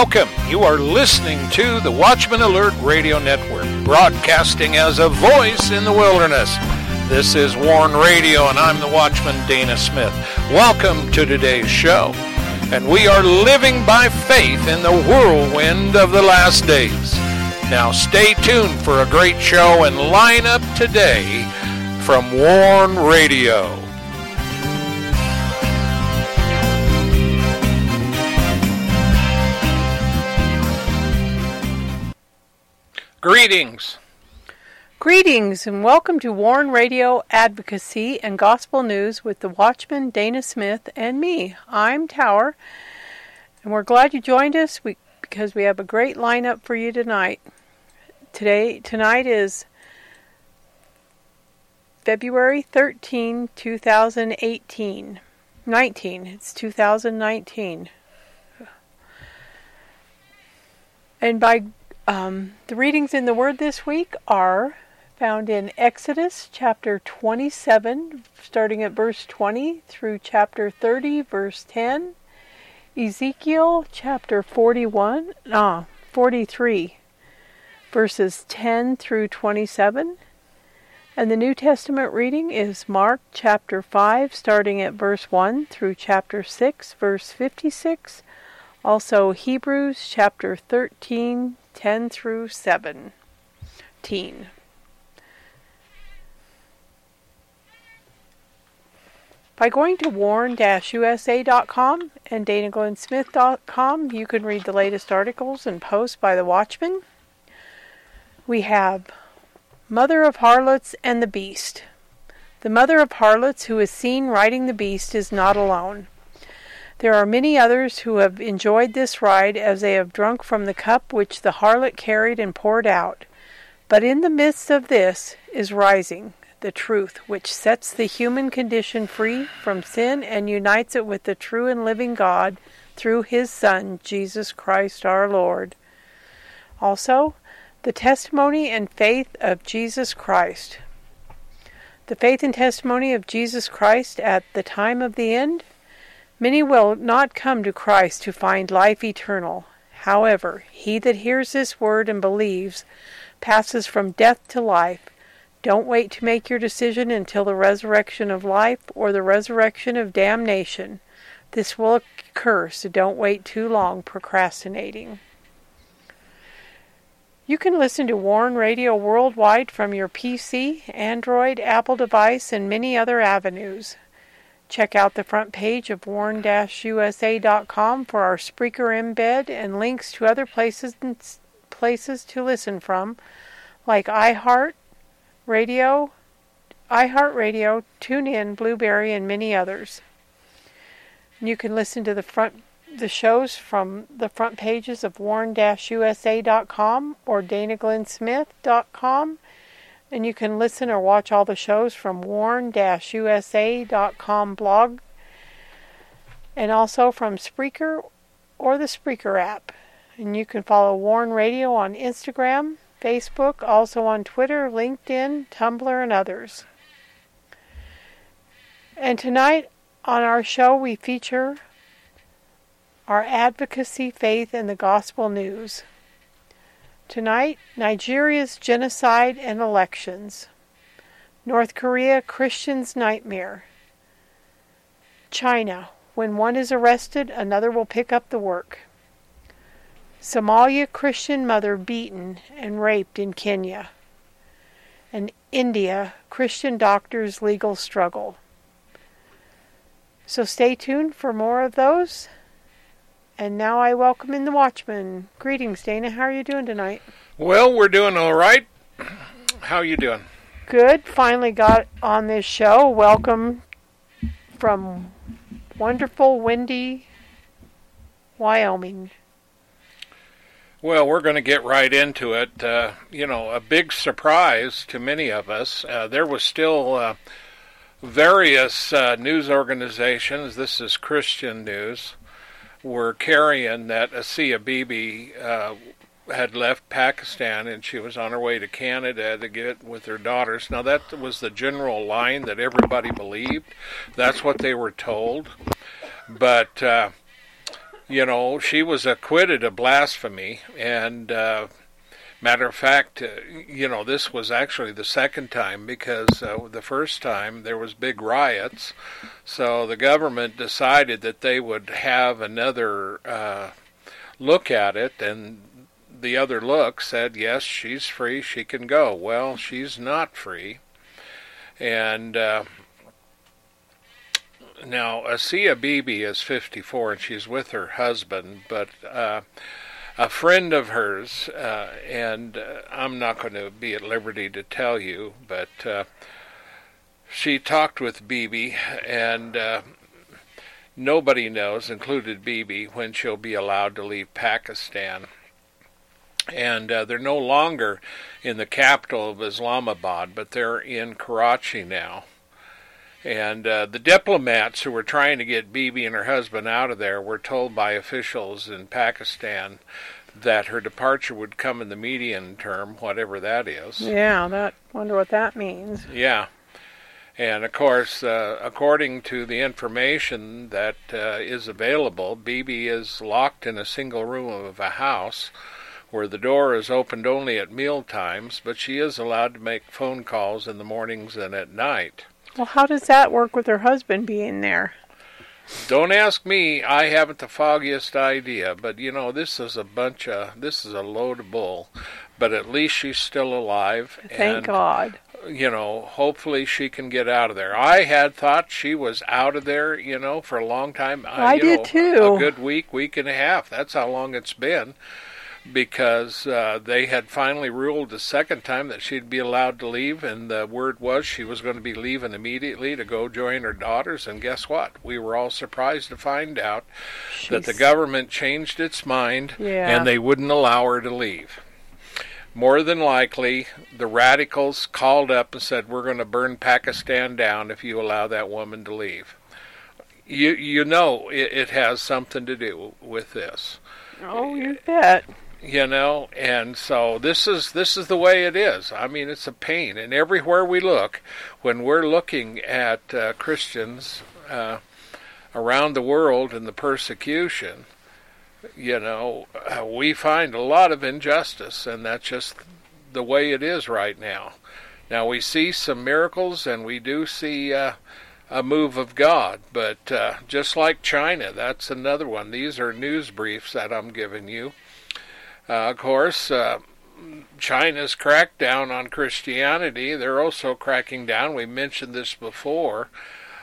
welcome. You are listening to the Watchman Alert Radio Network, broadcasting as a voice in the wilderness. This is Warn Radio, and I'm the Watchman Dana Smith. Welcome to today's show. And we are living by faith in the whirlwind of the last days. Now stay tuned for a great show and line up today from Warn Radio. Greetings. Greetings and welcome to Warn Radio Advocacy and Gospel News with the Watchman Dana Smith and me. I'm Tower, and we're glad you joined us because we have a great lineup for you tonight. Today, tonight is February 13, 2018. 19. It's 2019. And by um, the readings in the Word this week are found in Exodus chapter 27, starting at verse 20, through chapter 30, verse 10, Ezekiel chapter 41, ah, 43, verses 10 through 27, and the New Testament reading is Mark chapter 5, starting at verse 1 through chapter 6, verse 56. Also, Hebrews chapter 13, 10 through 17. By going to warn-usa.com and danaglennsmith.com, you can read the latest articles and posts by the Watchman. We have Mother of Harlots and the Beast. The mother of harlots who is seen riding the beast is not alone. There are many others who have enjoyed this ride as they have drunk from the cup which the harlot carried and poured out. But in the midst of this is rising the truth, which sets the human condition free from sin and unites it with the true and living God through His Son, Jesus Christ our Lord. Also, the testimony and faith of Jesus Christ. The faith and testimony of Jesus Christ at the time of the end Many will not come to Christ to find life eternal. However, he that hears this word and believes passes from death to life. Don't wait to make your decision until the resurrection of life or the resurrection of damnation. This will occur, so don't wait too long procrastinating. You can listen to Warn Radio worldwide from your PC, Android, Apple device, and many other avenues. Check out the front page of warn-usa.com for our Spreaker embed and links to other places places to listen from, like iHeart Radio, iHeartRadio, TuneIn, Blubrry, and many others. You can listen to the front the shows from the front pages of warn-usa.com or danaglennsmith.com and you can listen or watch all the shows from warn-usa.com blog and also from Spreaker or the Spreaker app. And you can follow Warn Radio on Instagram, Facebook, also on Twitter, LinkedIn, Tumblr, and others. And tonight on our show, we feature our advocacy, faith, and the gospel news. Tonight, Nigeria's genocide and elections. North Korea, Christian's nightmare. China, when one is arrested, another will pick up the work. Somalia, Christian mother beaten and raped in Kenya. And India, Christian doctor's legal struggle. So stay tuned for more of those. And now I welcome in the Watchman. Greetings, Dana. How are you doing tonight? Well, we're doing all right. How are you doing? Good. Finally got on this show. Welcome from wonderful, windy Wyoming. Well, we're going to get right into it. Uh, you know, a big surprise to many of us. Uh, there was still uh, various uh, news organizations. This is Christian news were carrying that Asia Bibi uh, had left Pakistan and she was on her way to Canada to get with her daughters. Now that was the general line that everybody believed. That's what they were told. But uh, you know, she was acquitted of blasphemy, and uh, matter of fact, uh, you know, this was actually the second time because uh, the first time there was big riots, so the government decided that they would have another uh, look at it, and the other look said, yes, she's free, she can go. Well, she's not free, and uh, now, Asia Bibi is 54 and she's with her husband, but uh, a friend of hers, uh, and uh, I'm not going to be at liberty to tell you, but uh, she talked with Bibi, and uh, nobody knows, included Bibi, when she'll be allowed to leave Pakistan. And uh, they're no longer in the capital of Islamabad, but they're in Karachi now. And uh, the diplomats who were trying to get Bibi and her husband out of there were told by officials in Pakistan that her departure would come in the median term, whatever that is. Yeah, that wonder what that means. Yeah. And of course, uh, according to the information that uh, is available, Bibi is locked in a single room of a house where the door is opened only at meal times, but she is allowed to make phone calls in the mornings and at night. Well, how does that work with her husband being there? Don't ask me. I haven't the foggiest idea. But you know, this is a bunch of this is a load of bull. But at least she's still alive. Thank and, God. You know, hopefully she can get out of there. I had thought she was out of there. You know, for a long time. I did know, too. A good week, week and a half. That's how long it's been because uh, they had finally ruled the second time that she'd be allowed to leave, and the word was she was going to be leaving immediately to go join her daughters. And guess what? We were all surprised to find out that the government changed its mind Yeah. and they wouldn't allow her to leave. More than likely, the radicals called up and said, "We're going to burn Pakistan down if you allow that woman to leave." You you know it, it has something to do with this Oh, you bet. You know and so this is this is the way it is i mean it's a pain and everywhere we look when we're looking at uh, christians uh, around the world and the persecution you know uh, we find a lot of injustice and that's just the way it is right now now we see some miracles and we do see uh, a move of God, but uh, just like China, that's another one. These are news briefs that I'm giving you. Uh, of course, uh, China's crackdown on Christianity, they're also cracking down, we mentioned this before,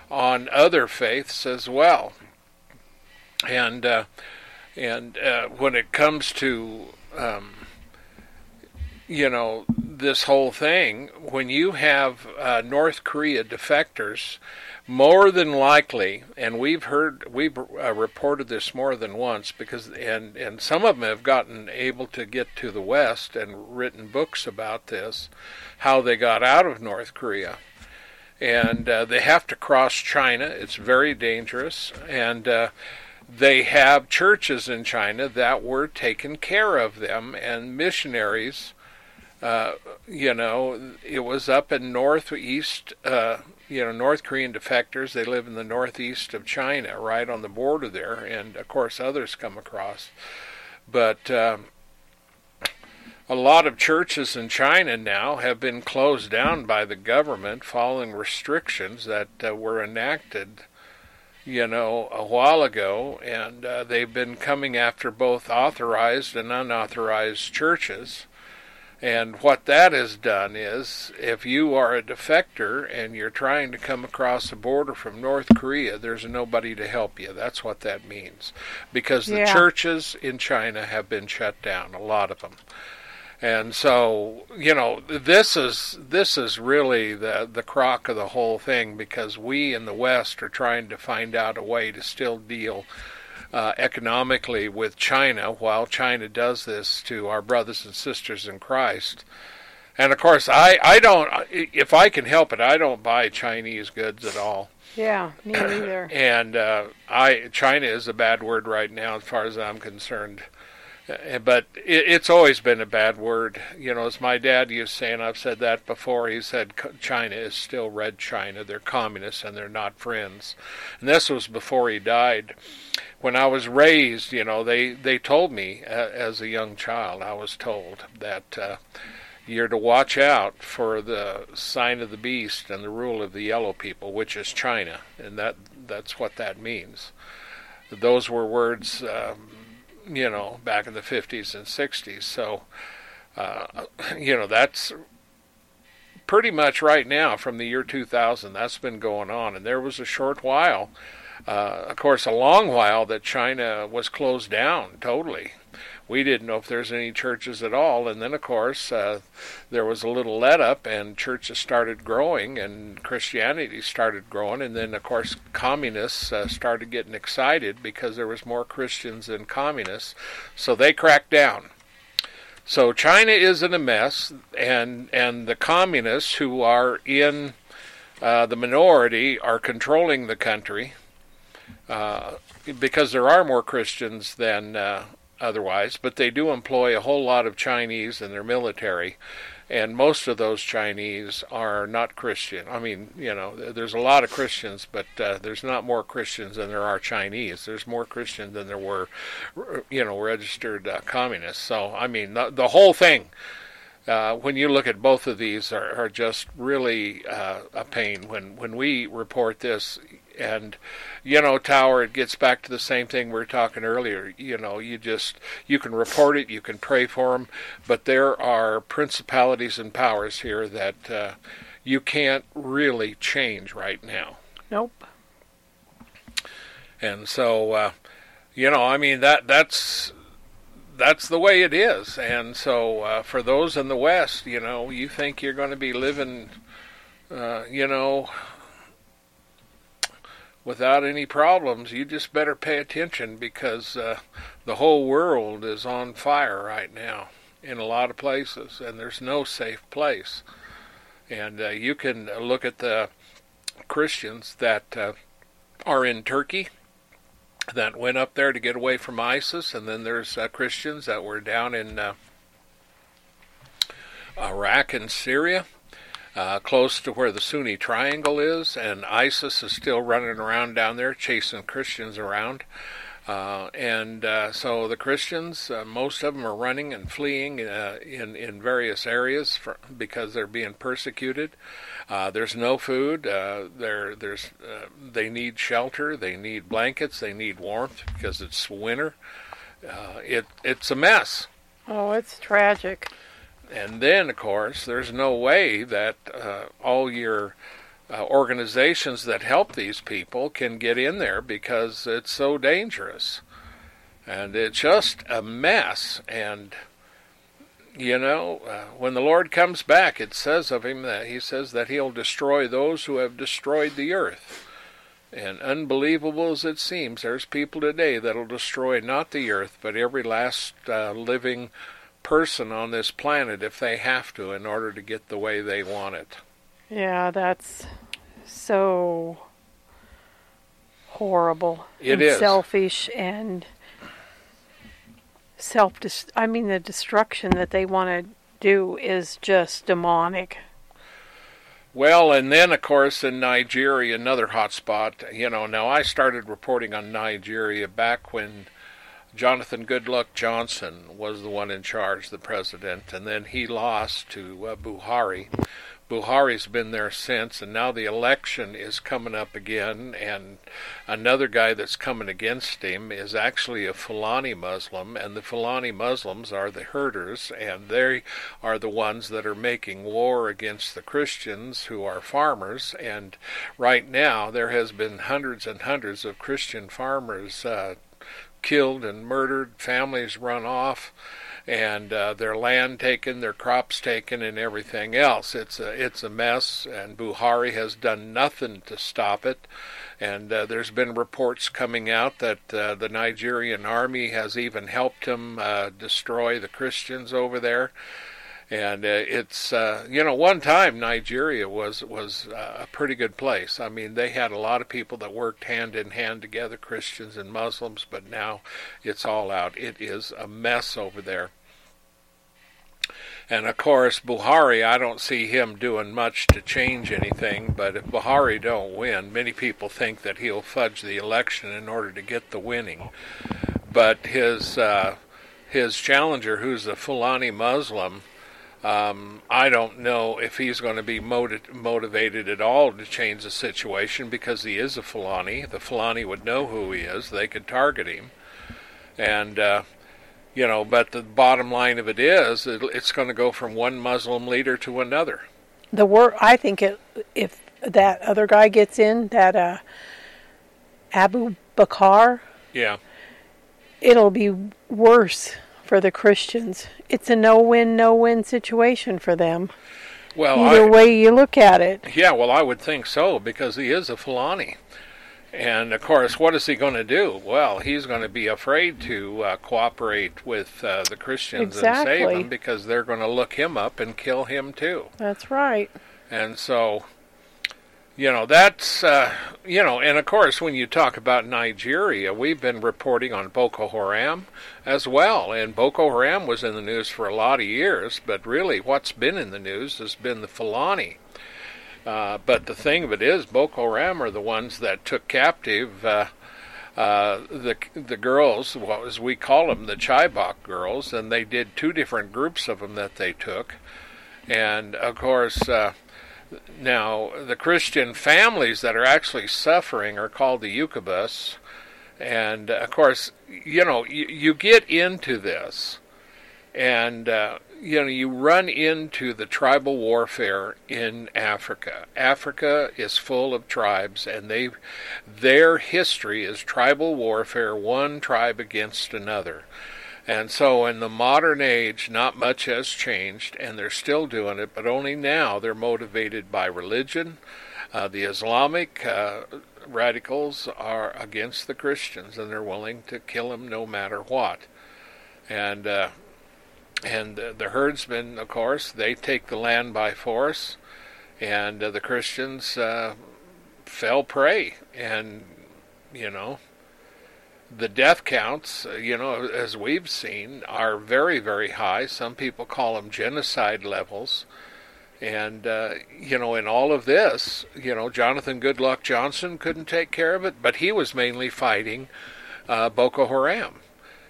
on other faiths as well. And uh, and uh, when it comes to um, you know this whole thing, when you have uh, North Korea defectors, more than likely, and we've heard we've uh, reported this more than once because and and some of them have gotten able to get to the West and written books about this, how they got out of North Korea, and uh, they have to cross China. It's very dangerous, and uh, they have churches in China that were taking care of them, and missionaries. Uh, you know, it was up in northeast, uh, you know, North Korean defectors. They live in the northeast of China, right on the border there, and of course others come across. But um, a lot of churches in China now have been closed down by the government following restrictions that uh, were enacted you know, a while ago, and uh, they've been coming after both authorized and unauthorized churches. And what that has done is, if you are a defector and you're trying to come across the border from North Korea, there's nobody to help you. That's what that means. Because the Yeah. churches in China have been shut down, a lot of them. And so, you know, this is this is really the the crock of the whole thing because we in the West are trying to find out a way to still deal uh, economically with China while China does this to our brothers and sisters in Christ. And of course, I I don't if I can help it, I don't buy Chinese goods at all. Yeah, me neither. And uh, I China is a bad word right now as far as I'm concerned. Uh, but it, it's always been a bad word. You know, as my dad used to say, and I've said that before, he said China is still Red China. They're communists and they're not friends. And this was before he died. When I was raised, you know, they, they told me uh, as a young child, I was told that uh, you're to watch out for the sign of the beast and the rule of the yellow people, which is China. And that that's what that means. Those were words. Um, you know, back in the 50s and 60s. So, uh, you know, that's pretty much right now from the year 2000. That's been going on. And there was a short while, uh, of course, a long while, that China was closed down totally we didn't know if there's any churches at all. And then, of course, uh, there was a little let up, and churches started growing, and Christianity started growing. And then, of course, communists uh, started getting excited because there was more Christians than communists, so they cracked down. So China is in a mess, and and the communists who are in uh, the minority are controlling the country. Uh, because there are more Christians than uh, otherwise, but they do employ a whole lot of Chinese in their military, and most of those Chinese are not Christian. I mean, you know, there's a lot of Christians, but uh, there's not more Christians than there are Chinese. There's more Christians than there were, you know, registered uh, communists. So, I mean, the, the whole thing. Uh, when you look at both of these, are, are just really uh, a pain. When when we report this, and you know tower it gets back to the same thing we were talking earlier. You know you just you can report it you can pray for them but there are principalities and powers here that uh, you can't really change right now. Nope. And so uh, you know i mean that that's that's the way it is. And so uh, for those in the west you know you think you're going to be living uh, you know without any problems, you just better pay attention because uh, the whole world is on fire right now in a lot of places, and there's no safe place. And uh, you can look at the Christians that uh, are in Turkey that went up there to get away from ISIS, and then there's uh, Christians that were down in uh, Iraq and Syria uh, close to where the Sunni Triangle is, and ISIS is still running around down there chasing Christians around. Uh, and uh, so the Christians, uh, most of them are running and fleeing uh, in in various areas for, because they're being persecuted. Uh, there's no food. there, there's they need shelter. They need blankets. They need warmth because it's winter. it it's a mess. Oh, it's tragic and then, of course, there's no way that uh, all your uh, organizations that help these people can get in there because it's so dangerous. And it's just a mess. And, you know, uh, when the Lord comes back, it says of him that he says that he'll destroy those who have destroyed the earth. And unbelievable as it seems, there's people today that'll destroy not the earth, but every last uh, living person on this planet if they have to in order to get the way they want it. Yeah, that's so horrible. It and is. selfish and self I mean the destruction that they want to do is just demonic. Well, and then of course in Nigeria, another hot spot. You know, now I started reporting on Nigeria back when Jonathan Goodluck Johnson was the one in charge, the president, and then he lost to uh, Buhari. Buhari's been there since, and now the election is coming up again, and another guy that's coming against him is actually a Fulani Muslim, and the Fulani Muslims are the herders, and they are the ones that are making war against the Christians who are farmers, and right now there has been hundreds and hundreds of Christian farmers uh, killed and murdered, families run off, and uh, their land taken, their crops taken, and everything else. It's a it's a mess, and Buhari has done nothing to stop it. And uh, there's been reports coming out that uh, the Nigerian army has even helped him uh, destroy the Christians over there. And uh, it's uh, you know one time Nigeria was was uh, a pretty good place. I mean, they had a lot of people that worked hand in hand together, Christians and Muslims, but now it's all out. It is a mess over there. And of course, Buhari, I don't see him doing much to change anything. But if Buhari don't win, many people think that he'll fudge the election in order to get the winning. But his uh, his challenger, who's a Fulani Muslim, um, I don't know if he's going to be motiv- motivated at all to change the situation because he is a Fulani. The Fulani would know who he is; they could target him, and uh, you know. But the bottom line of it is, it, it's going to go from one Muslim leader to another. The wor- I think it, if that other guy gets in, that uh, Abu Bakr, Yeah, it'll be worse for the Christians. It's a no-win, no-win situation for them. well, Either I, way you look at it. yeah, well, I would think so because he is a Fulani. And of course, what is he going to do? Well, he's going to be afraid to uh, cooperate with uh, the Christians and save Exactly. them because they're going to look him up and kill him too. That's right. And so, you know, that's, uh, you know, and of course, when you talk about Nigeria, we've been reporting on Boko Haram as well. And Boko Haram was in the news for a lot of years, but really what's been in the news has been the Fulani. Uh, but the thing of it is, Boko Haram are the ones that took captive uh, uh, the the girls, well, as we call them, the Chibok girls, and they did two different groups of them that they took. And of course, uh, now the Christian families that are actually suffering are called the Eucubus. And of course, you know, you, you get into this, and uh, you know, you run into the tribal warfare in Africa. Africa is full of tribes, and they, their history is tribal warfare, one tribe against another. And so, in the modern age, not much has changed, and they're still doing it, but only now they're motivated by religion. Uh, the Islamic uh, radicals are against the Christians, and they're willing to kill them no matter what. And uh, and the herdsmen, of course, they take the land by force, and uh, the Christians uh, fell prey. And you know, the death counts, uh, you know, as we've seen, are very, very high. Some people call them genocide levels. And, uh, you know, in all of this, you know, Jonathan Goodluck Johnson couldn't take care of it, but he was mainly fighting uh, Boko Haram.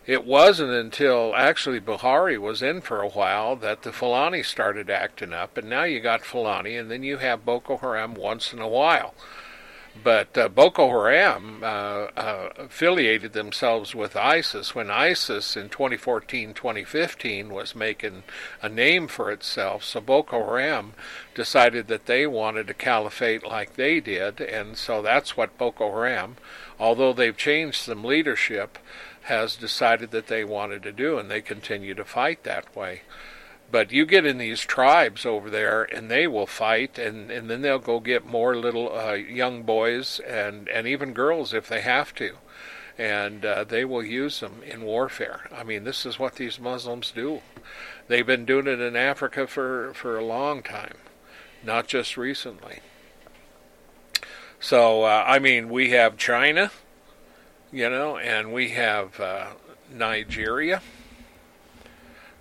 It wasn't until actually Buhari was in for a while that the Fulani started acting up, and now you got Fulani, and then you have Boko Haram once in a while. But uh, Boko Haram uh, uh, affiliated themselves with ISIS when ISIS in 2014 2015 was making a name for itself. So Boko Haram decided that they wanted a caliphate like they did, and so that's what Boko Haram, although they've changed some leadership, has decided that they wanted to do, and they continue to fight that way. But you get in these tribes over there, and they will fight, and, and then they'll go get more little uh, young boys and, and even girls if they have to. And uh, they will use them in warfare. I mean, this is what these Muslims do. They've been doing it in Africa for, for a long time, not just recently. So, uh, I mean, we have China, you know, and we have uh, Nigeria.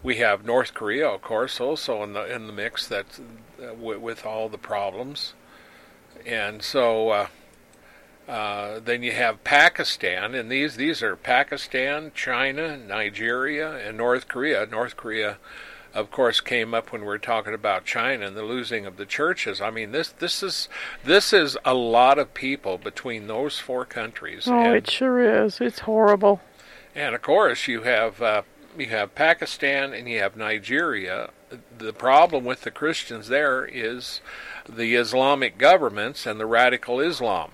We have North Korea, of course, also in the in the mix. That uh, with, with all the problems, and so uh, uh, then you have Pakistan, and these these are Pakistan, China, Nigeria, and North Korea. North Korea, of course, came up when we were talking about China and the losing of the churches. I mean, this this is this is a lot of people between those four countries. Oh, and, it sure is. It's horrible. and of course, you have uh, you have Pakistan and you have Nigeria. The problem with the Christians there is the Islamic governments and the radical Islam.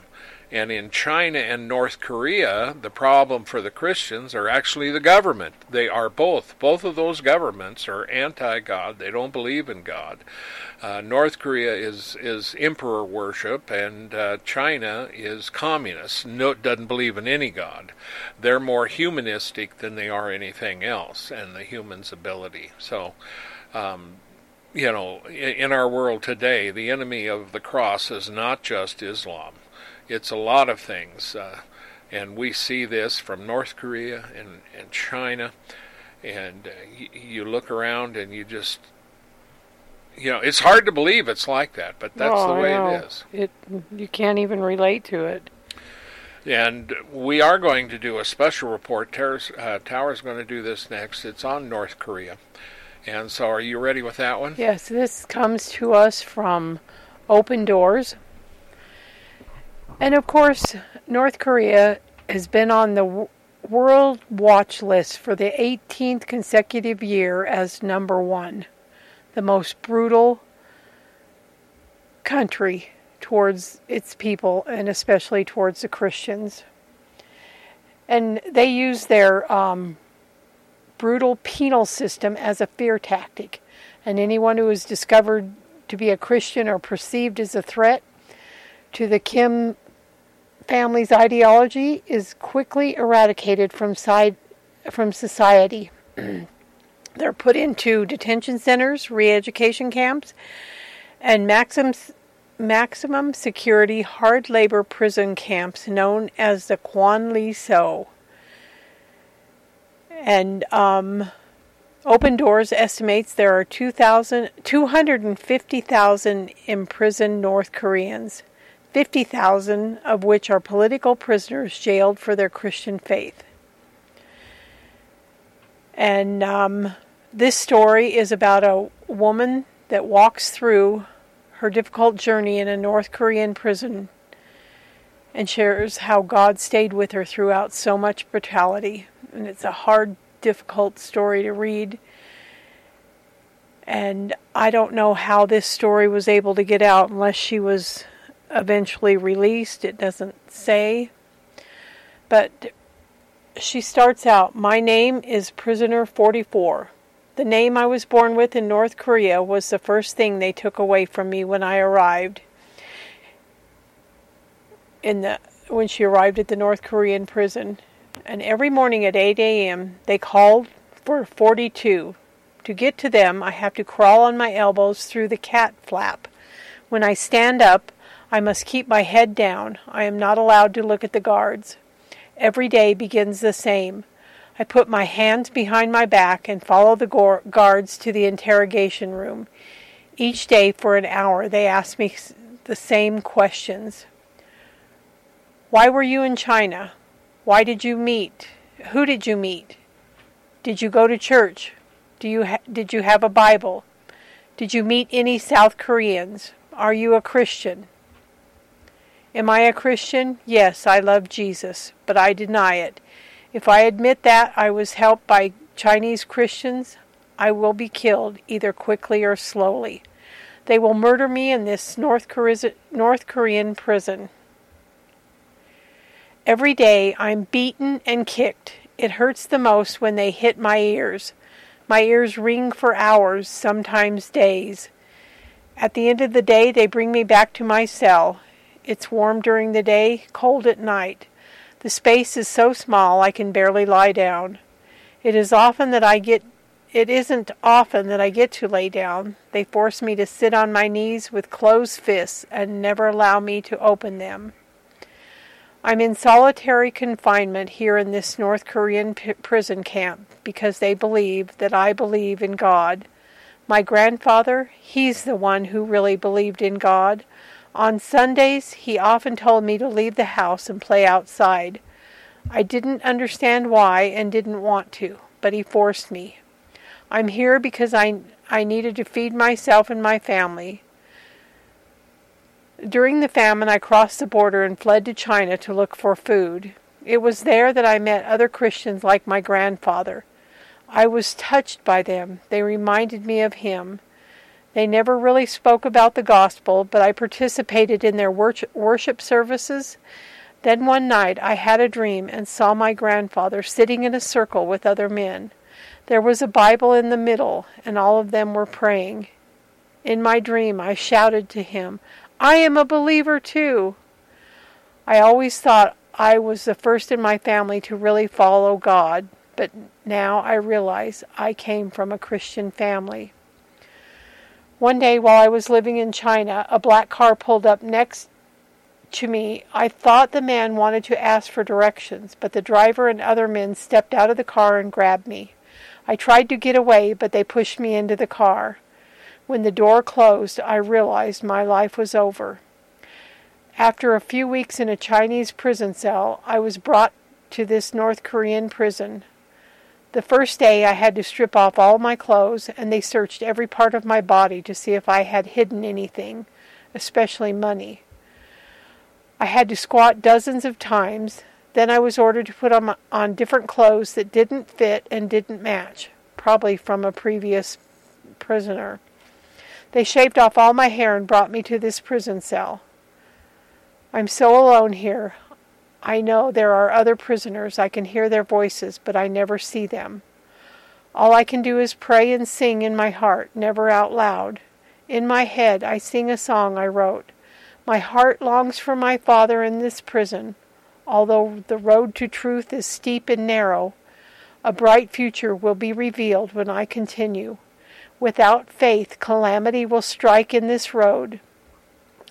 And in China and North Korea, the problem for the Christians are actually the government. They are both. Both of those governments are anti God. They don't believe in God. Uh, North Korea is, is emperor worship, and uh, China is communist. No, doesn't believe in any God. They're more humanistic than they are anything else, and the human's ability. So, um, you know, in our world today, the enemy of the cross is not just Islam. It's a lot of things. Uh, and we see this from North Korea and, and China. And uh, you, you look around and you just, you know, it's hard to believe it's like that, but that's oh, the way it is. It you can't even relate to it. And we are going to do a special report. Towers, uh, Tower's going to do this next. It's on North Korea. And so, are you ready with that one? Yes, this comes to us from Open Doors. And of course, North Korea has been on the World Watch list for the 18th consecutive year as number one, the most brutal country towards its people and especially towards the Christians. And they use their um, brutal penal system as a fear tactic. And anyone who is discovered to be a Christian or perceived as a threat to the Kim family's ideology is quickly eradicated from side from society. They're put into detention centers, re-education camps, and maximum maximum security hard labor prison camps known as the kwanliso. And um, Open Doors estimates there are 250,000 imprisoned North Koreans. 50,000 of which are political prisoners jailed for their Christian faith. And um, this story is about a woman that walks through her difficult journey in a North Korean prison and shares how God stayed with her throughout so much brutality. And it's a hard, difficult story to read. And I don't know how this story was able to get out unless she was eventually released. It doesn't say. But she starts out My name is Prisoner 44. The name I was born with in North Korea was the first thing they took away from me when I arrived. In the when she arrived at the North Korean prison, and every morning at 8 a.m. they called for 42. To get to them, I have to crawl on my elbows through the cat flap. When I stand up, I must keep my head down. I am not allowed to look at the guards. Every day begins the same. I put my hands behind my back and follow the guards to the interrogation room. Each day for an hour they ask me the same questions. Why were you in China? Why did you meet? Who did you meet? Did you go to church? Do you ha- did you have a Bible? Did you meet any South Koreans? Are you a Christian? Am I a Christian? Yes, I love Jesus, but I deny it. If I admit that I was helped by Chinese Christians, I will be killed either quickly or slowly. They will murder me in this North, North Korean prison. Every day I'm beaten and kicked. It hurts the most when they hit my ears. My ears ring for hours, sometimes days. At the end of the day, they bring me back to my cell. It's warm during the day, cold at night. The space is so small I can barely lie down. It is often that I get it isn't often that I get to lay down. They force me to sit on my knees with closed fists and never allow me to open them. I'm in solitary confinement here in this North Korean p- prison camp because they believe that I believe in God. My grandfather, he's the one who really believed in God. On Sundays, he often told me to leave the house and play outside. I didn't understand why and didn't want to, but he forced me. I'm here because I, I needed to feed myself and my family. During the famine, I crossed the border and fled to China to look for food. It was there that I met other Christians like my grandfather. I was touched by them. They reminded me of him. They never really spoke about the gospel, but I participated in their worship services. Then one night I had a dream and saw my grandfather sitting in a circle with other men. There was a Bible in the middle, and all of them were praying. In my dream I shouted to him, I am a believer too. I always thought I was the first in my family to really follow God, but now I realize I came from a Christian family. One day while I was living in China, a black car pulled up next to me. I thought the man wanted to ask for directions, but the driver and other men stepped out of the car and grabbed me. I tried to get away, but they pushed me into the car. When the door closed, I realized my life was over. After a few weeks in a Chinese prison cell, I was brought to this North Korean prison. The first day I had to strip off all my clothes, and they searched every part of my body to see if I had hidden anything, especially money. I had to squat dozens of times. Then I was ordered to put on, on different clothes that didn't fit and didn't match, probably from a previous prisoner. They shaved off all my hair and brought me to this prison cell. I'm so alone here. I know there are other prisoners. I can hear their voices, but I never see them. All I can do is pray and sing in my heart, never out loud. In my head, I sing a song I wrote. My heart longs for my Father in this prison. Although the road to truth is steep and narrow, a bright future will be revealed when I continue. Without faith, calamity will strike in this road.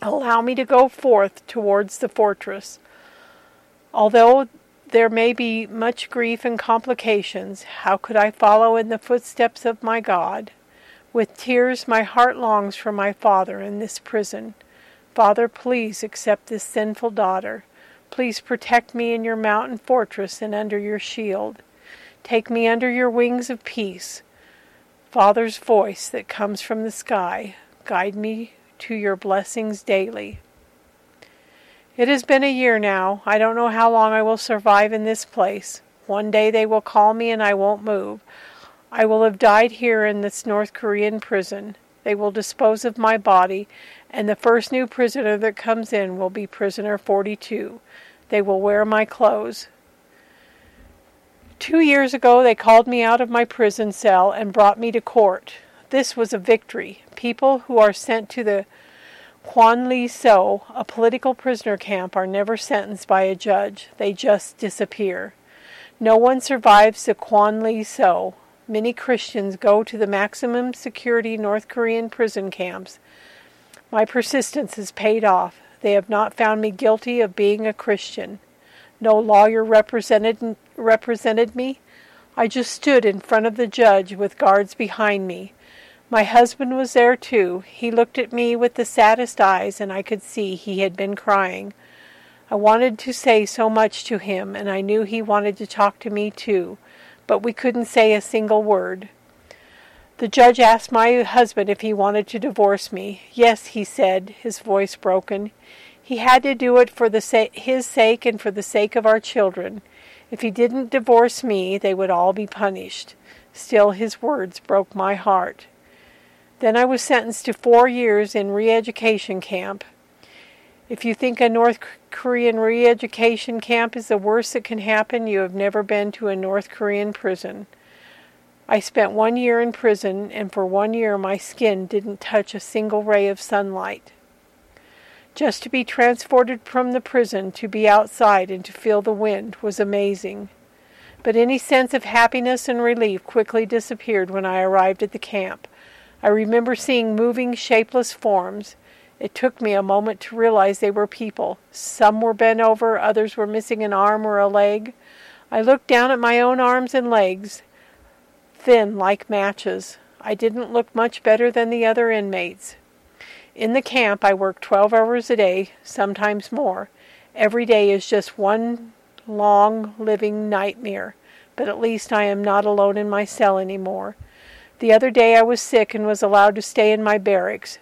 Allow me to go forth towards the fortress. Although there may be much grief and complications, how could I follow in the footsteps of my God? With tears my heart longs for my Father in this prison. Father, please accept this sinful daughter. Please protect me in your mountain fortress and under your shield. Take me under your wings of peace. Father's voice that comes from the sky, guide me to your blessings daily. It has been a year now. I don't know how long I will survive in this place. One day they will call me and I won't move. I will have died here in this North Korean prison. They will dispose of my body, and the first new prisoner that comes in will be prisoner 42. They will wear my clothes. Two years ago, they called me out of my prison cell and brought me to court. This was a victory. People who are sent to the kwanliso, a political prisoner camp, are never sentenced by a judge. They just disappear. No one survives the kwanliso. Many Christians go to the maximum security North Korean prison camps. My persistence has paid off. They have not found me guilty of being a Christian. No lawyer represented represented me. I just stood in front of the judge with guards behind me. My husband was there too. He looked at me with the saddest eyes, and I could see he had been crying. I wanted to say so much to him, and I knew he wanted to talk to me too, but we couldn't say a single word. The judge asked my husband if he wanted to divorce me. Yes, he said, his voice broken. He had to do it for the sa- his sake and for the sake of our children. If he didn't divorce me, they would all be punished. Still, his words broke my heart. Then I was sentenced to four years in re education camp. If you think a North Korean re education camp is the worst that can happen, you have never been to a North Korean prison. I spent one year in prison, and for one year my skin didn't touch a single ray of sunlight. Just to be transported from the prison to be outside and to feel the wind was amazing. But any sense of happiness and relief quickly disappeared when I arrived at the camp. I remember seeing moving, shapeless forms. It took me a moment to realize they were people. Some were bent over, others were missing an arm or a leg. I looked down at my own arms and legs, thin like matches. I didn't look much better than the other inmates. In the camp, I work 12 hours a day, sometimes more. Every day is just one long living nightmare, but at least I am not alone in my cell any more. The other day I was sick and was allowed to stay in my barracks.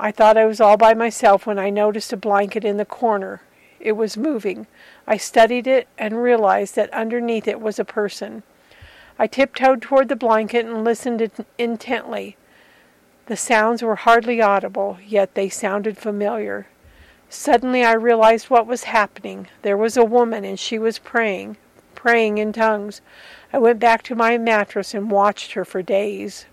I thought I was all by myself when I noticed a blanket in the corner. It was moving. I studied it and realized that underneath it was a person. I tiptoed toward the blanket and listened intently. The sounds were hardly audible, yet they sounded familiar. Suddenly I realized what was happening. There was a woman, and she was praying, praying in tongues. I went back to my mattress and watched her for days.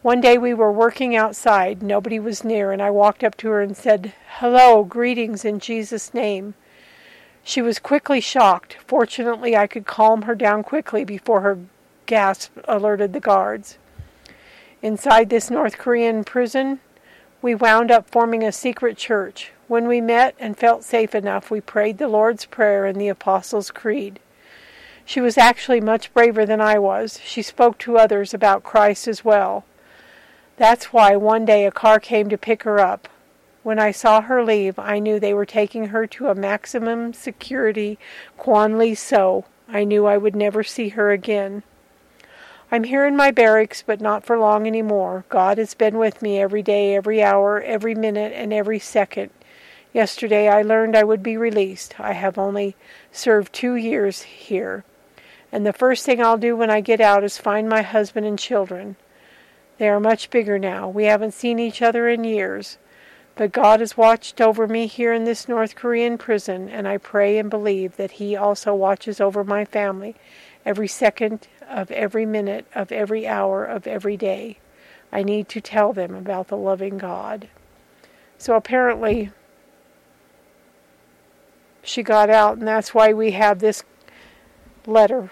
One day we were working outside. Nobody was near, and I walked up to her and said, Hello, greetings in Jesus' name. She was quickly shocked. Fortunately, I could calm her down quickly before her gasp alerted the guards. Inside this North Korean prison, we wound up forming a secret church. When we met and felt safe enough, we prayed the Lord's Prayer and the Apostles' Creed. She was actually much braver than I was. She spoke to others about Christ as well. That's why one day a car came to pick her up. When I saw her leave, I knew they were taking her to a maximum security kwanliso. I knew I would never see her again. I'm here in my barracks, but not for long any more. God has been with me every day, every hour, every minute, and every second. Yesterday I learned I would be released. I have only served two years here. And the first thing I'll do when I get out is find my husband and children. They are much bigger now. We haven't seen each other in years. But God has watched over me here in this North Korean prison, and I pray and believe that He also watches over my family every second of every minute of every hour of every day. I need to tell them about the loving God. So apparently, she got out, and that's why we have this letter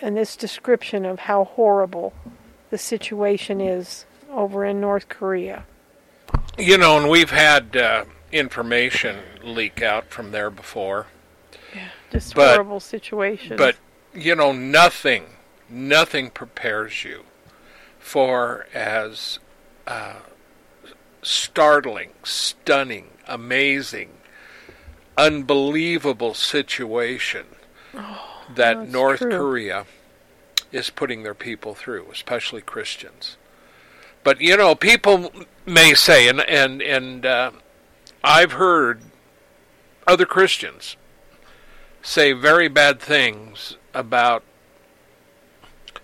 and this description of how horrible the situation is over in North Korea. You know, and we've had uh, information leak out from there before. Yeah, just but, horrible situation. But you know, nothing, nothing prepares you for as uh, startling, stunning, amazing, unbelievable situation oh, that North true. Korea is putting their people through, especially Christians. But you know, people may say, and and and uh, I've heard other Christians say very bad things about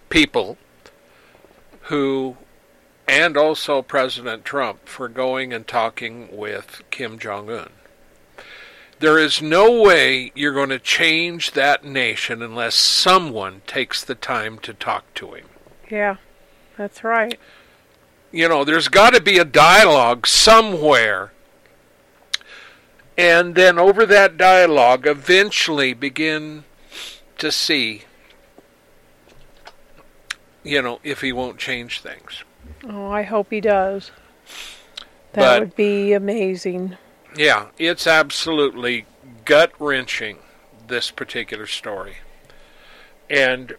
people who, and also President Trump, for going and talking with Kim Jong Un. There is no way you're going to change that nation unless someone takes the time to talk to him. Yeah, that's right. You know, there's got to be a dialogue somewhere. And then over that dialogue, eventually begin to see, you know, if he won't change things. Oh, I hope he does. That But- would be amazing. Yeah, it's absolutely gut wrenching, this particular story. And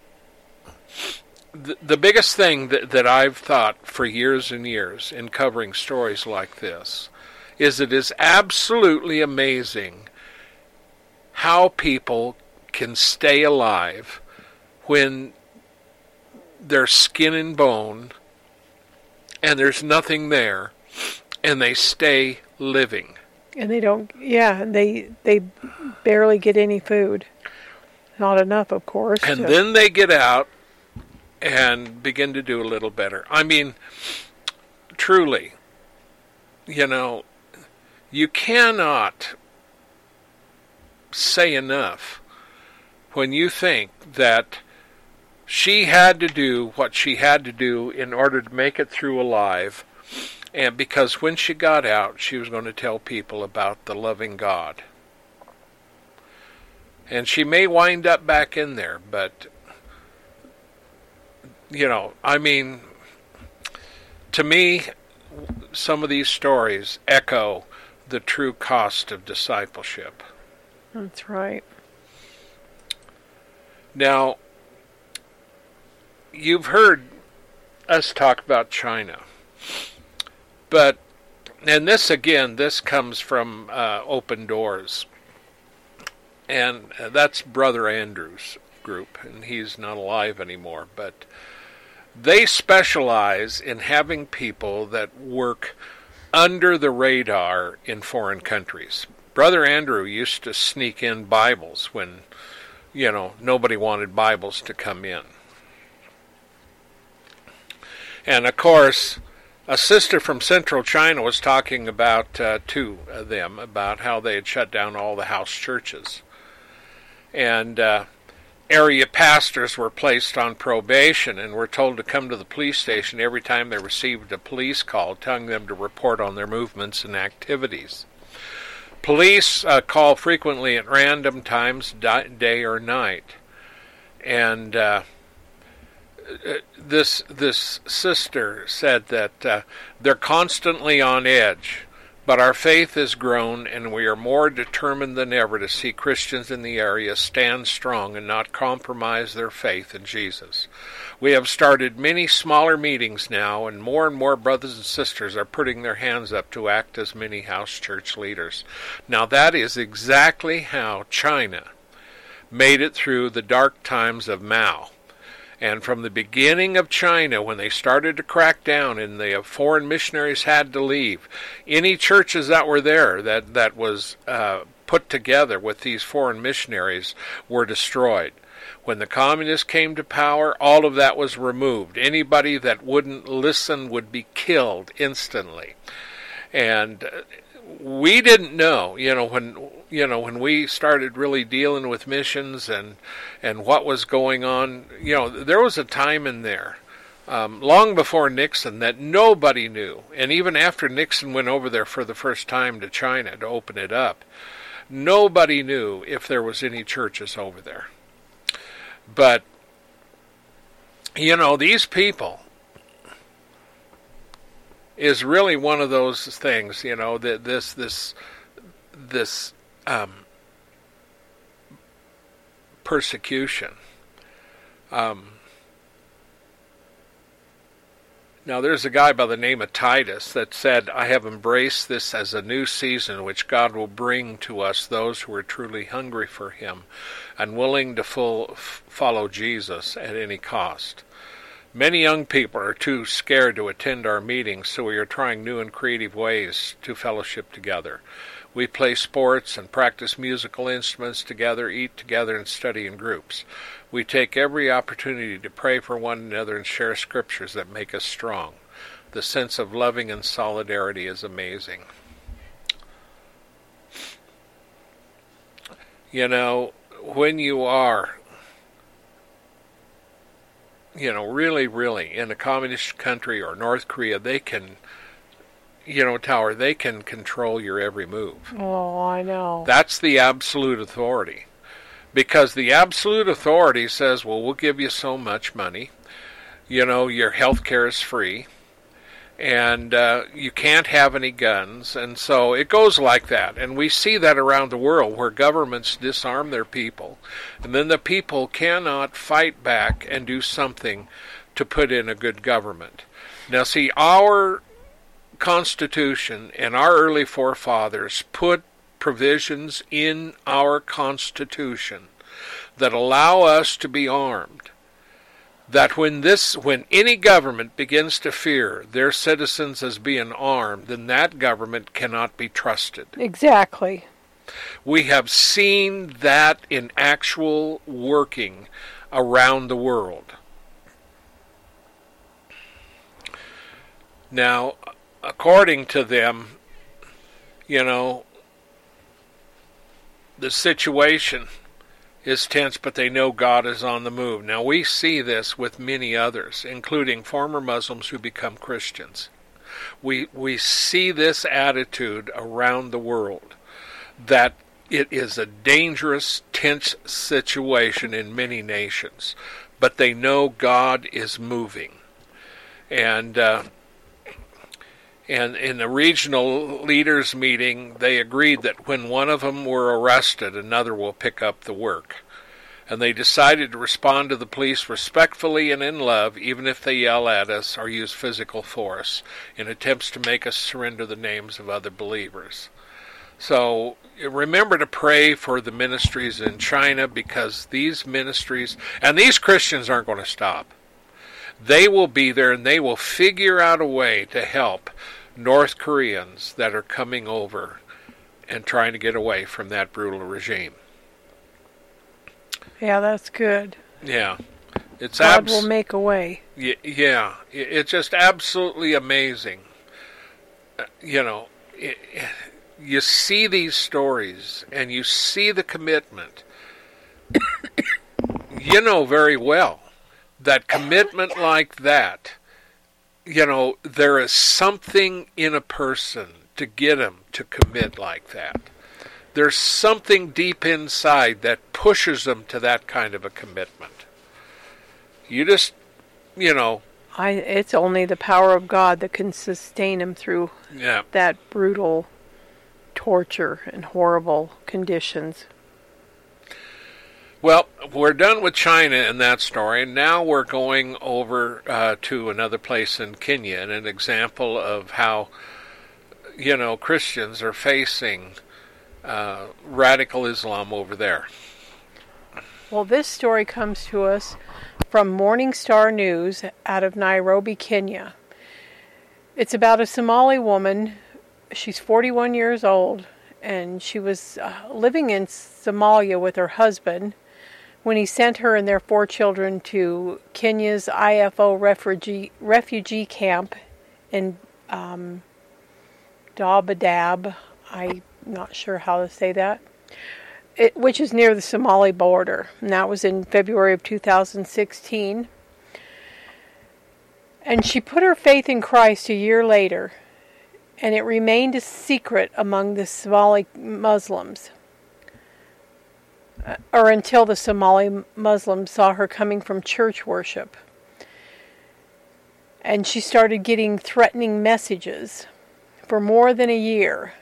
the, the biggest thing that, that I've thought for years and years in covering stories like this is it is absolutely amazing how people can stay alive when they're skin and bone and there's nothing there and they stay living. And they don't yeah, and they they barely get any food. Not enough, of course. And to- then they get out and begin to do a little better. I mean, truly, you know, you cannot say enough when you think that she had to do what she had to do in order to make it through alive. And because when she got out, she was going to tell people about the loving God. And she may wind up back in there, but you know, I mean, to me, some of these stories echo the true cost of discipleship. That's right. Now, you've heard us talk about China, but, and this again, this comes from uh, Open Doors, and uh, that's Brother Andrews' group, and he's not alive anymore, but they specialize in having people that work under the radar in foreign countries. Brother Andrew used to sneak in Bibles when, you know, nobody wanted Bibles to come in. And of course, a sister from central China was talking about uh, to them about how they had shut down all the house churches. And uh, area pastors were placed on probation and were told to come to the police station every time they received a police call telling them to report on their movements and activities. Police uh, call frequently at random times, day or night, and uh, this this sister said that uh, they're constantly on edge, but our faith has grown, and we are more determined than ever to see Christians in the area stand strong and not compromise their faith in Jesus. We have started many smaller meetings now, and more and more brothers and sisters are putting their hands up to act as mini house church leaders. Now, that is exactly how China made it through the dark times of Mao. And from the beginning of China, when they started to crack down and the foreign missionaries had to leave, any churches that were there that, that was uh, put together with these foreign missionaries were destroyed. When the communists came to power, all of that was removed. Anybody that wouldn't listen would be killed instantly. And we didn't know, you know, when you know when we started really dealing with missions and and what was going on, you know, there was a time in there um, long before Nixon that nobody knew, and even after Nixon went over there for the first time to China to open it up, nobody knew if there was any churches over there. But, you know, these people is really one of those things, you know, that this, this, this, um, persecution. Um, Now, there's a guy by the name of Titus that said, I have embraced this as a new season which God will bring to us those who are truly hungry for Him and willing to full, follow Jesus at any cost. Many young people are too scared to attend our meetings, so we are trying new and creative ways to fellowship together. We play sports and practice musical instruments together, eat together, and study in groups. We take every opportunity to pray for one another and share scriptures that make us strong. The sense of loving and solidarity is amazing. You know, when you are, you know, really, really in a communist country or North Korea, they can, you know, Tower, they can control your every move. Oh, I know. That's the absolute authority because the absolute authority says, well, we'll give you so much money. You know, your health care is free. And uh, you can't have any guns. And so it goes like that. And we see that around the world where governments disarm their people. And then the people cannot fight back and do something to put in a good government. Now, see, our Constitution and our early forefathers put provisions in our Constitution that allow us to be armed. That when this when any government begins to fear their citizens as being armed, then that government cannot be trusted. Exactly. We have seen that in actual working around the world. Now, according to them, you know, the situation is tense, but they know God is on the move. Now, we see this with many others, including former Muslims who become Christians. We, we see this attitude around the world that it is a dangerous, tense situation in many nations, but they know God is moving. And uh, and in the regional leaders meeting, they agreed that when one of them were arrested, another will pick up the work. And they decided to respond to the police respectfully and in love, even if they yell at us or use physical force, in attempts to make us surrender the names of other believers. So remember to pray for the ministries in China because these ministries, and these Christians aren't going to stop. They will be there and they will figure out a way to help North Koreans that are coming over and trying to get away from that brutal regime. Yeah, that's good. Yeah. It's God abs- will make a way. yeah, it's just absolutely amazing. Uh, you know, it, you see these stories and you see the commitment. you know very well that commitment like that you know, there is something in a person to get him to commit like that. There's something deep inside that pushes them to that kind of a commitment. You just you know, I it's only the power of God that can sustain him through yeah. that brutal torture and horrible conditions. Well, we're done with China in that story. Now we're going over uh, to another place in Kenya, and an example of how, you know, Christians are facing uh, radical Islam over there. Well, this story comes to us from Morning Star News out of Nairobi, Kenya. It's about a Somali woman. She's 41 years old, and she was uh, living in Somalia with her husband when he sent her and their four children to Kenya's IFO refugee, refugee camp in um, Dabadab. I'm not sure how to say that. It, which is near the Somali border. And that was in February of 2016. And she put her faith in Christ a year later, and it remained a secret among the Somali Muslims or until the Somali Muslims saw her coming from church worship. And she started getting threatening messages for more than a year.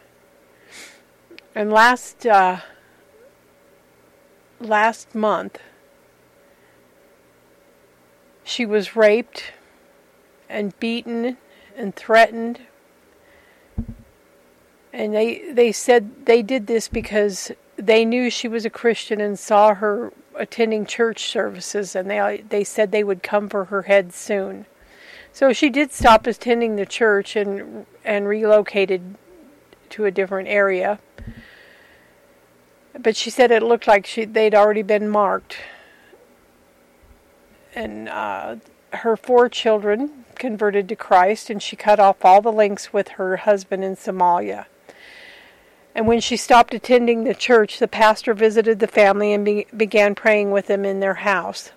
And last uh, last month, she was raped and beaten and threatened. And they they said they did this because they knew she was a Christian and saw her attending church services, and they they said they would come for her head soon. So she did stop attending the church and and relocated to a different area. But she said it looked like she they'd already been marked, and uh, her four children converted to Christ, and she cut off all the links with her husband in Somalia. And when she stopped attending the church, the pastor visited the family and be- began praying with them in their house.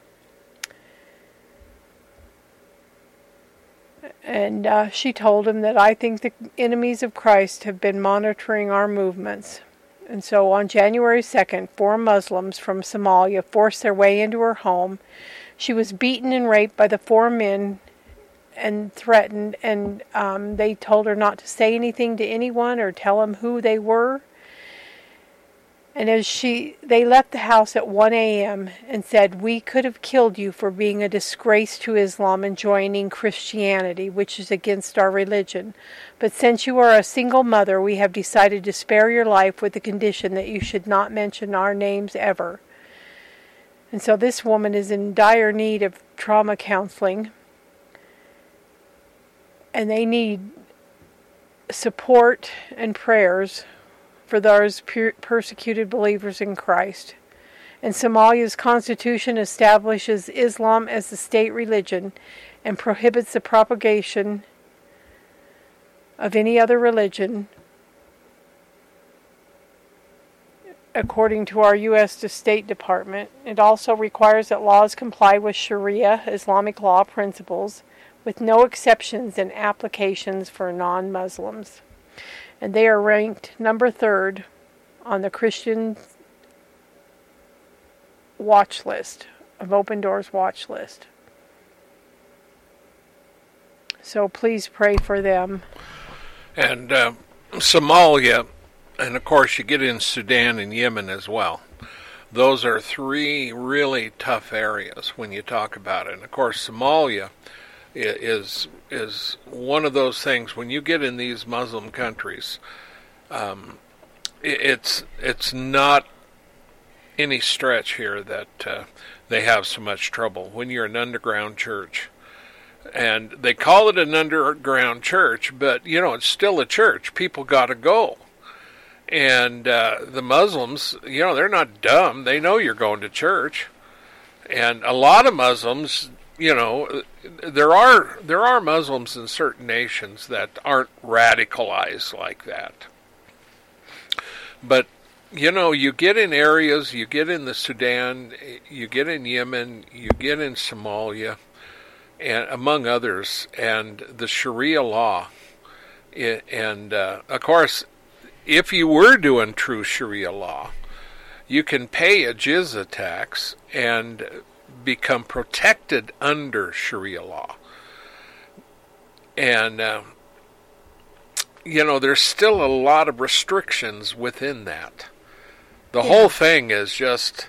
And uh, she told him that I think the enemies of Christ have been monitoring our movements. And so on January 2nd, four Muslims from Somalia forced their way into her home. She was beaten and raped by the four men and threatened, and um, they told her not to say anything to anyone or tell them who they were. And as she, they left the house at 1 a.m. and said, "We could have killed you for being a disgrace to Islam and joining Christianity, which is against our religion. But since you are a single mother, we have decided to spare your life with the condition that you should not mention our names ever." And so this woman is in dire need of trauma counseling and they need support and prayers for those per- persecuted believers in Christ. And Somalia's constitution establishes Islam as the state religion and prohibits the propagation of any other religion. According to our U.S. State Department, it also requires that laws comply with Sharia Islamic law principles with no exceptions and applications for non Muslims. And they are ranked number third on the Christian watch list of Open Doors watch list. So please pray for them. And uh, Somalia, and of course, you get in Sudan and Yemen as well. Those are three really tough areas when you talk about it. And of course, Somalia is is one of those things when you get in these Muslim countries. Um, it's it's not any stretch here that uh, they have so much trouble when you're an underground church. And they call it an underground church, but you know it's still a church. People got to go, and uh, the Muslims, you know, they're not dumb. They know you're going to church, and a lot of Muslims you know, there are there are Muslims in certain nations that aren't radicalized like that. But you know, you get in areas, you get in the Sudan, you get in Yemen, you get in Somalia, and among others, and the Sharia law, and uh, of course, if you were doing true Sharia law, you can pay a jizya tax and become protected under Sharia law. And, uh, you know, there's still a lot of restrictions within that. The yeah. whole thing is just,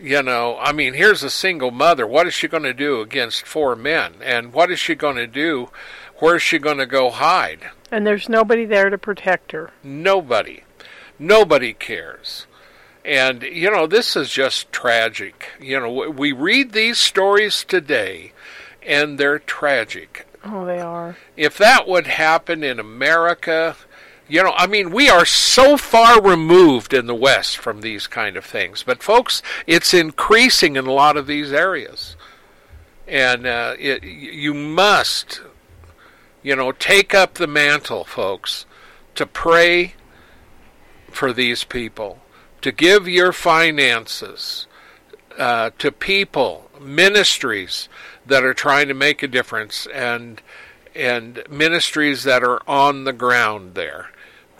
you know, I mean, here's a single mother. What is she going to do against four men? And what is she going to do? Where's she going to go hide? And there's nobody there to protect her. Nobody. Nobody cares. And, you know, this is just tragic. You know, we read these stories today, and they're tragic. Oh, they are. If that would happen in America, you know, I mean, we are so far removed in the West from these kind of things. But, folks, it's increasing in a lot of these areas. And uh, it, you must, you know, take up the mantle, folks, to pray for these people to give your finances uh, to people, ministries that are trying to make a difference, and and ministries that are on the ground there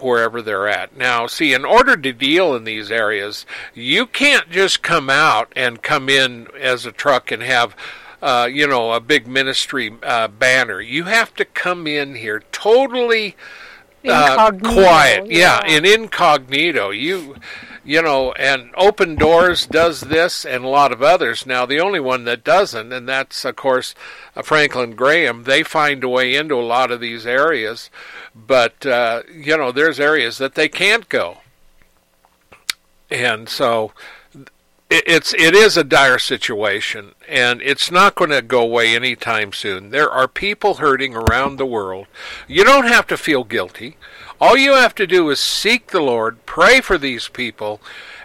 wherever they're at. Now, see, in order to deal in these areas, you can't just come out and come in as a truck and have, uh, you know, a big ministry uh, banner. You have to come in here totally uh, quiet, yeah. yeah, in incognito. You you know, and Open Doors does this and a lot of others. Now, the only one that doesn't, and that's, of course, uh, Franklin Graham, they find a way into a lot of these areas, but, uh, you know, there's areas that they can't go. And so it's it is a dire situation and it's not going to go away anytime soon. There are people hurting around the world. You don't have to feel guilty. All you have to do is seek the Lord, pray for these people,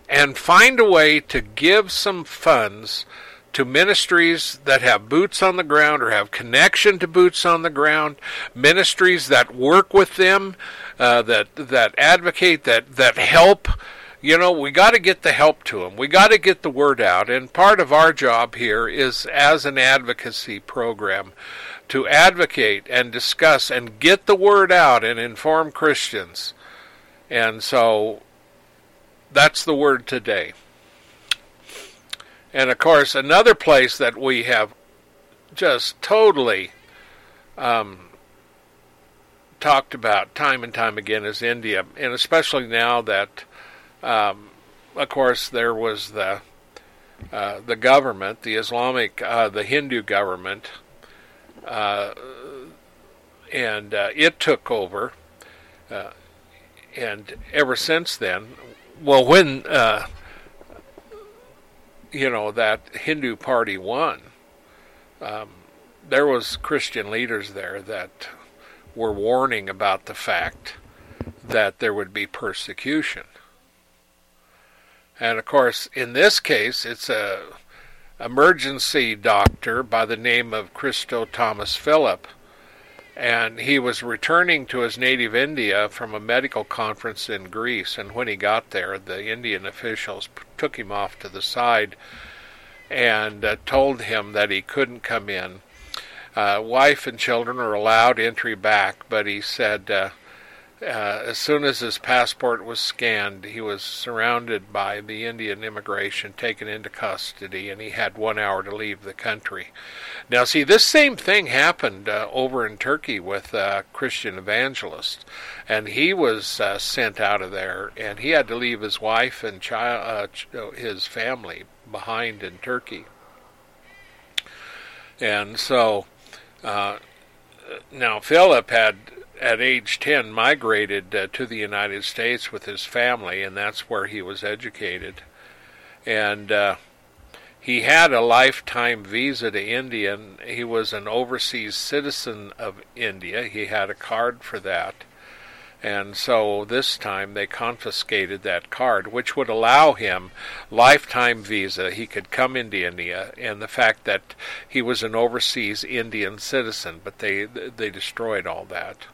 and find a way to give some funds to ministries that have boots on the ground or have connection to boots on the ground, ministries that work with them, uh, that that advocate, that that help. You know, we got to get the help to them. We got to get the word out, and part of our job here is as an advocacy program to advocate and discuss and get the word out and inform Christians. And so that's the word today. And of course, another place that we have just totally um, talked about time and time again is India, and especially now that, um, of course, there was the uh, the government, the Islamic, uh, the Hindu government, uh, and uh, it took over. Uh, and ever since then, well, when uh, you know that Hindu party won, um, there was Christian leaders there that were warning about the fact that there would be persecution. And of course, in this case, it's a emergency doctor by the name of Christo Thomas Philip. And he was returning to his native India from a medical conference in Greece. And when he got there, the Indian officials took him off to the side and uh, told him that he couldn't come in. Uh, wife and children are allowed entry back, but he said, uh, uh, as soon as his passport was scanned, he was surrounded by the Indian immigration, taken into custody, and he had one hour to leave the country. Now, see, this same thing happened uh, over in Turkey with a Christian evangelist, and he was uh, sent out of there, and he had to leave his wife and child, uh, his family behind in Turkey. And so, uh, now Philip had at age 10 migrated uh, to the United States with his family, and that's where he was educated. And uh, he had a lifetime visa to India. And he was an overseas citizen of India. He had a card for that. And so this time they confiscated that card, which would allow him lifetime visa. He could come into India, and the fact that he was an overseas Indian citizen, but they they destroyed all that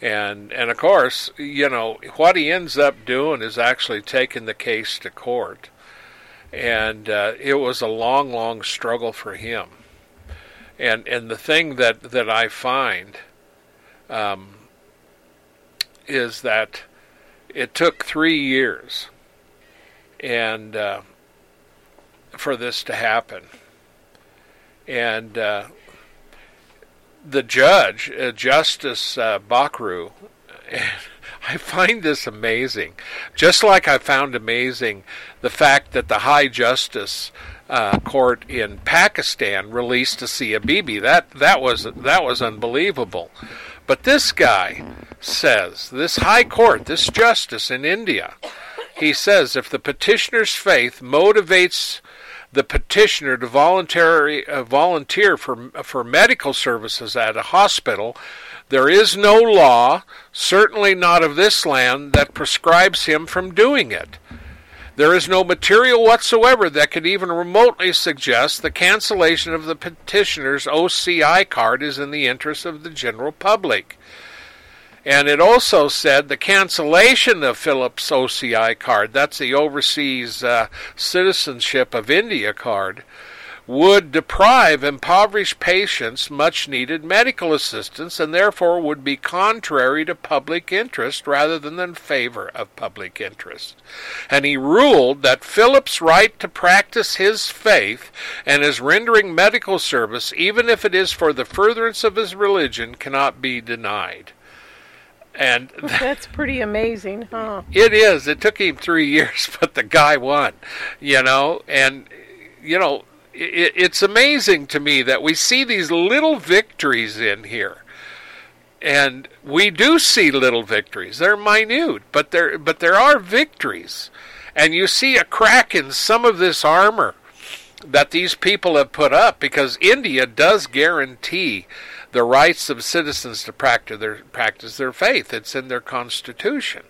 and and of course, you know what he ends up doing is actually taking the case to court, and uh, it was a long, long struggle for him. And and the thing that that I find um, is that it took three years, and uh, for this to happen. And uh, the judge, uh, Justice uh, Bakhru, I find this amazing. Just like I found amazing the fact that the High Justice uh, Court in Pakistan released Asia Bibi. That that was that was unbelievable. But this guy says, this High Court, this justice in India, he says if the petitioner's faith motivates the petitioner to voluntary, uh, volunteer for, for medical services at a hospital, there is no law, certainly not of this land, that prescribes him from doing it. There is no material whatsoever that could even remotely suggest the cancellation of the petitioner's OCI card is in the interest of the general public. And it also said the cancellation of Philip's OCI card, that's the Overseas uh, Citizenship of India card, would deprive impoverished patients much needed medical assistance and therefore would be contrary to public interest rather than in favor of public interest. And he ruled that Philip's right to practice his faith and his rendering medical service, even if it is for the furtherance of his religion, cannot be denied. And oh, that's pretty amazing, huh? It is. It took him three years, but the guy won, you know. And you know, it, it's amazing to me that we see these little victories in here, and we do see little victories. They're minute, but there but there are victories, and you see a crack in some of this armor that these people have put up because India does guarantee the rights of citizens to practice their practice their faith. It's in their constitution.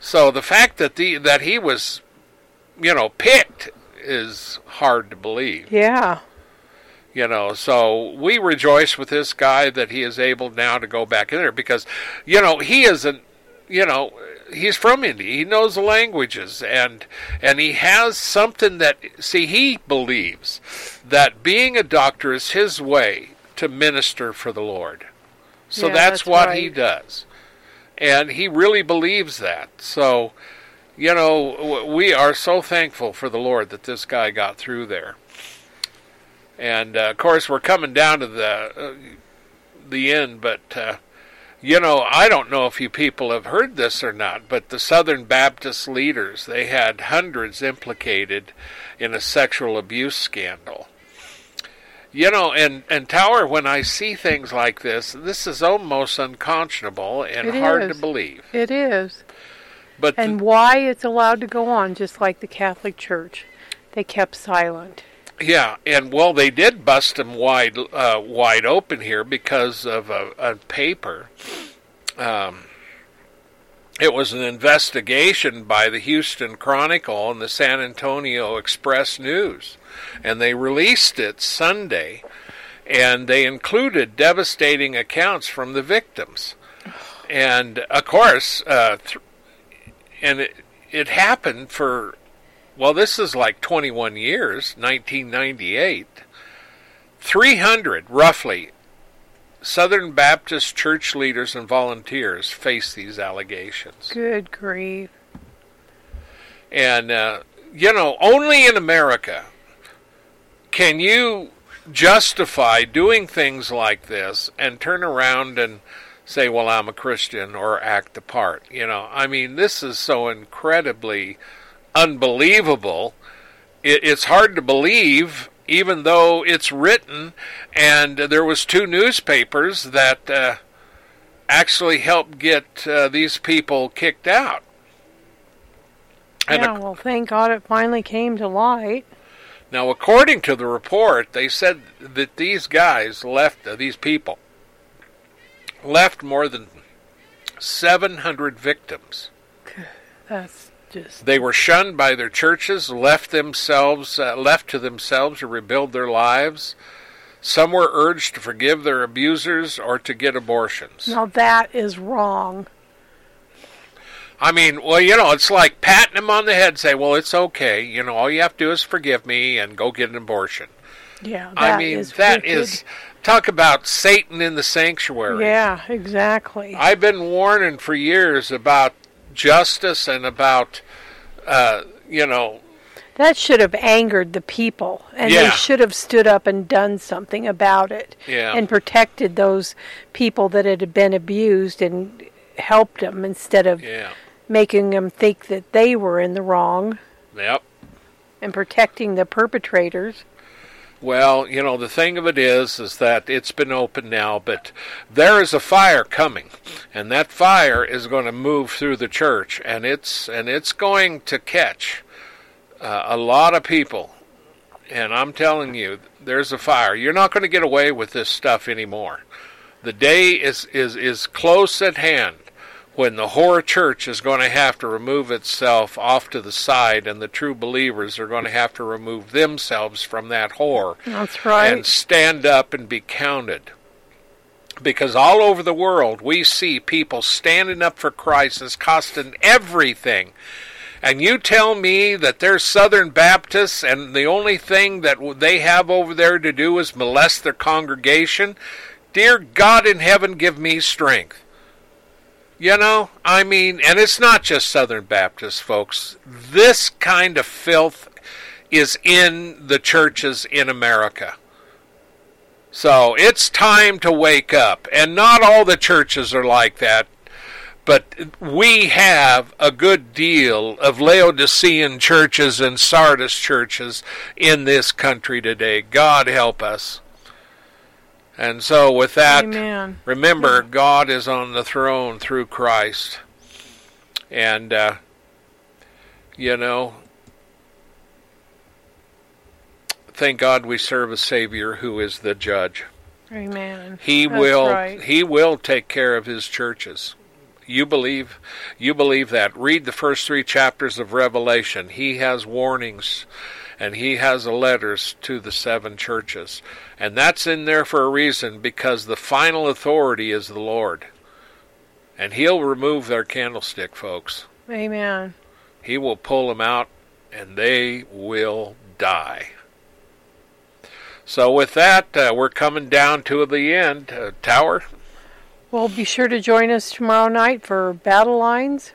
So the fact that the that he was, you know, picked is hard to believe. Yeah. You know, so we rejoice with this guy that he is able now to go back in there because, you know, he isn't, you know, he's from India. He knows the languages and and he has something that see he believes that being a doctor is his way to minister for the Lord. So Yeah, that's, that's what right. he does. And he really believes that. So, you know, we are so thankful for the Lord that this guy got through there. And uh, of course, we're coming down to the uh, the end, but uh, you know, I don't know if you people have heard this or not, but the Southern Baptist leaders they had hundreds implicated in a sexual abuse scandal. You know, and and Tower, when I see things like this, this is almost unconscionable and It hard is. to believe. It is. But the- And why it's allowed to go on, just like the Catholic Church. They kept silent. Yeah, and well, they did bust them wide, uh, wide open here because of a, a paper. Um, it was an investigation by the Houston Chronicle and the San Antonio Express News, and they released it Sunday, and they included devastating accounts from the victims, and of course, uh, th- and it it happened for well, this is like 21 years, 1998. 300, roughly, Southern Baptist church leaders and volunteers face these allegations. Good grief. And, uh, you know, only in America can you justify doing things like this and turn around and say, well, I'm a Christian or act the part. You know, I mean, this is so incredibly unbelievable. It, it's hard to believe, even though it's written, and there was two newspapers that uh, actually helped get uh, these people kicked out. And yeah, well, thank God it finally came to light. Now, according to the report, they said that these guys left, uh, these people, left more than 700 victims. That's just. They were shunned by their churches, left themselves, uh, left to themselves to rebuild their lives. Some were urged to forgive their abusers or to get abortions. Now that is wrong. I mean, well, you know, it's like patting him on the head, and say, "Well, it's okay. You know, all you have to do is forgive me and go get an abortion." Yeah, I mean, is that wicked. is talk about Satan in the sanctuary. Yeah, exactly. I've been warning for years about justice and about, uh, you know, That should have angered the people, and Yeah. they should have stood up and done something about it Yeah. and protected those people that had been abused and helped them instead of Yeah. Making them think that they were in the wrong Yep. and protecting the perpetrators. Well, you know, the thing of it is, is that it's been open now, but there is a fire coming, and that fire is going to move through the church, and it's and it's going to catch uh, a lot of people. And I'm telling you, there's a fire. You're not going to get away with this stuff anymore. The day is is is close at hand when the whore church is going to have to remove itself off to the side and the true believers are going to have to remove themselves from that whore That's right. and stand up and be counted. Because all over the world we see people standing up for Christ is costing everything. And you tell me that they're Southern Baptists and the only thing that they have over there to do is molest their congregation? Dear God in heaven, give me strength. You know, I mean, and it's not just Southern Baptists, folks. This kind of filth is in the churches in America. So it's time to wake up. And not all the churches are like that, but we have a good deal of Laodicean churches and Sardis churches in this country today. God help us. And so, with that, Amen. remember, God is on the throne through Christ. And, uh, you know, thank God we serve a Savior who is the judge. Amen. He That's will right. he will take care of his churches. You believe you believe that. Read the first 3 chapters of Revelation. He has warnings and he has letters to the seven churches. And that's in there for a reason because the final authority is the Lord. And he'll remove their candlestick, folks. Amen. He will pull them out and they will die. So with that, uh, we're coming down to the end. Uh, Tower, Well, be sure to join us tomorrow night for Battle Lines,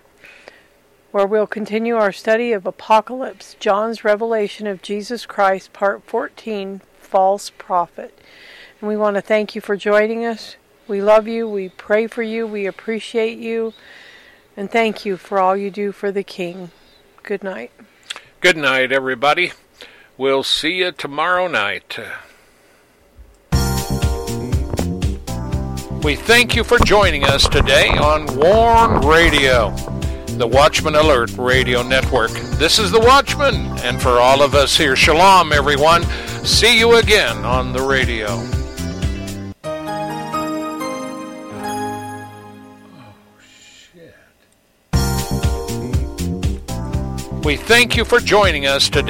where we'll continue our study of Apocalypse, John's revelation of Jesus Christ, Part 14 False Prophet. And we want to thank you for joining us. We love you, we pray for you, we appreciate you, and thank you for all you do for the King. Good night. good night, everybody. We'll see you tomorrow night. We thank you for joining us today on Warn Radio, the Watchman Alert Radio Network. This is the Watchman, and for all of us here, shalom, everyone. See you again on the radio. Oh, we thank you for joining us today.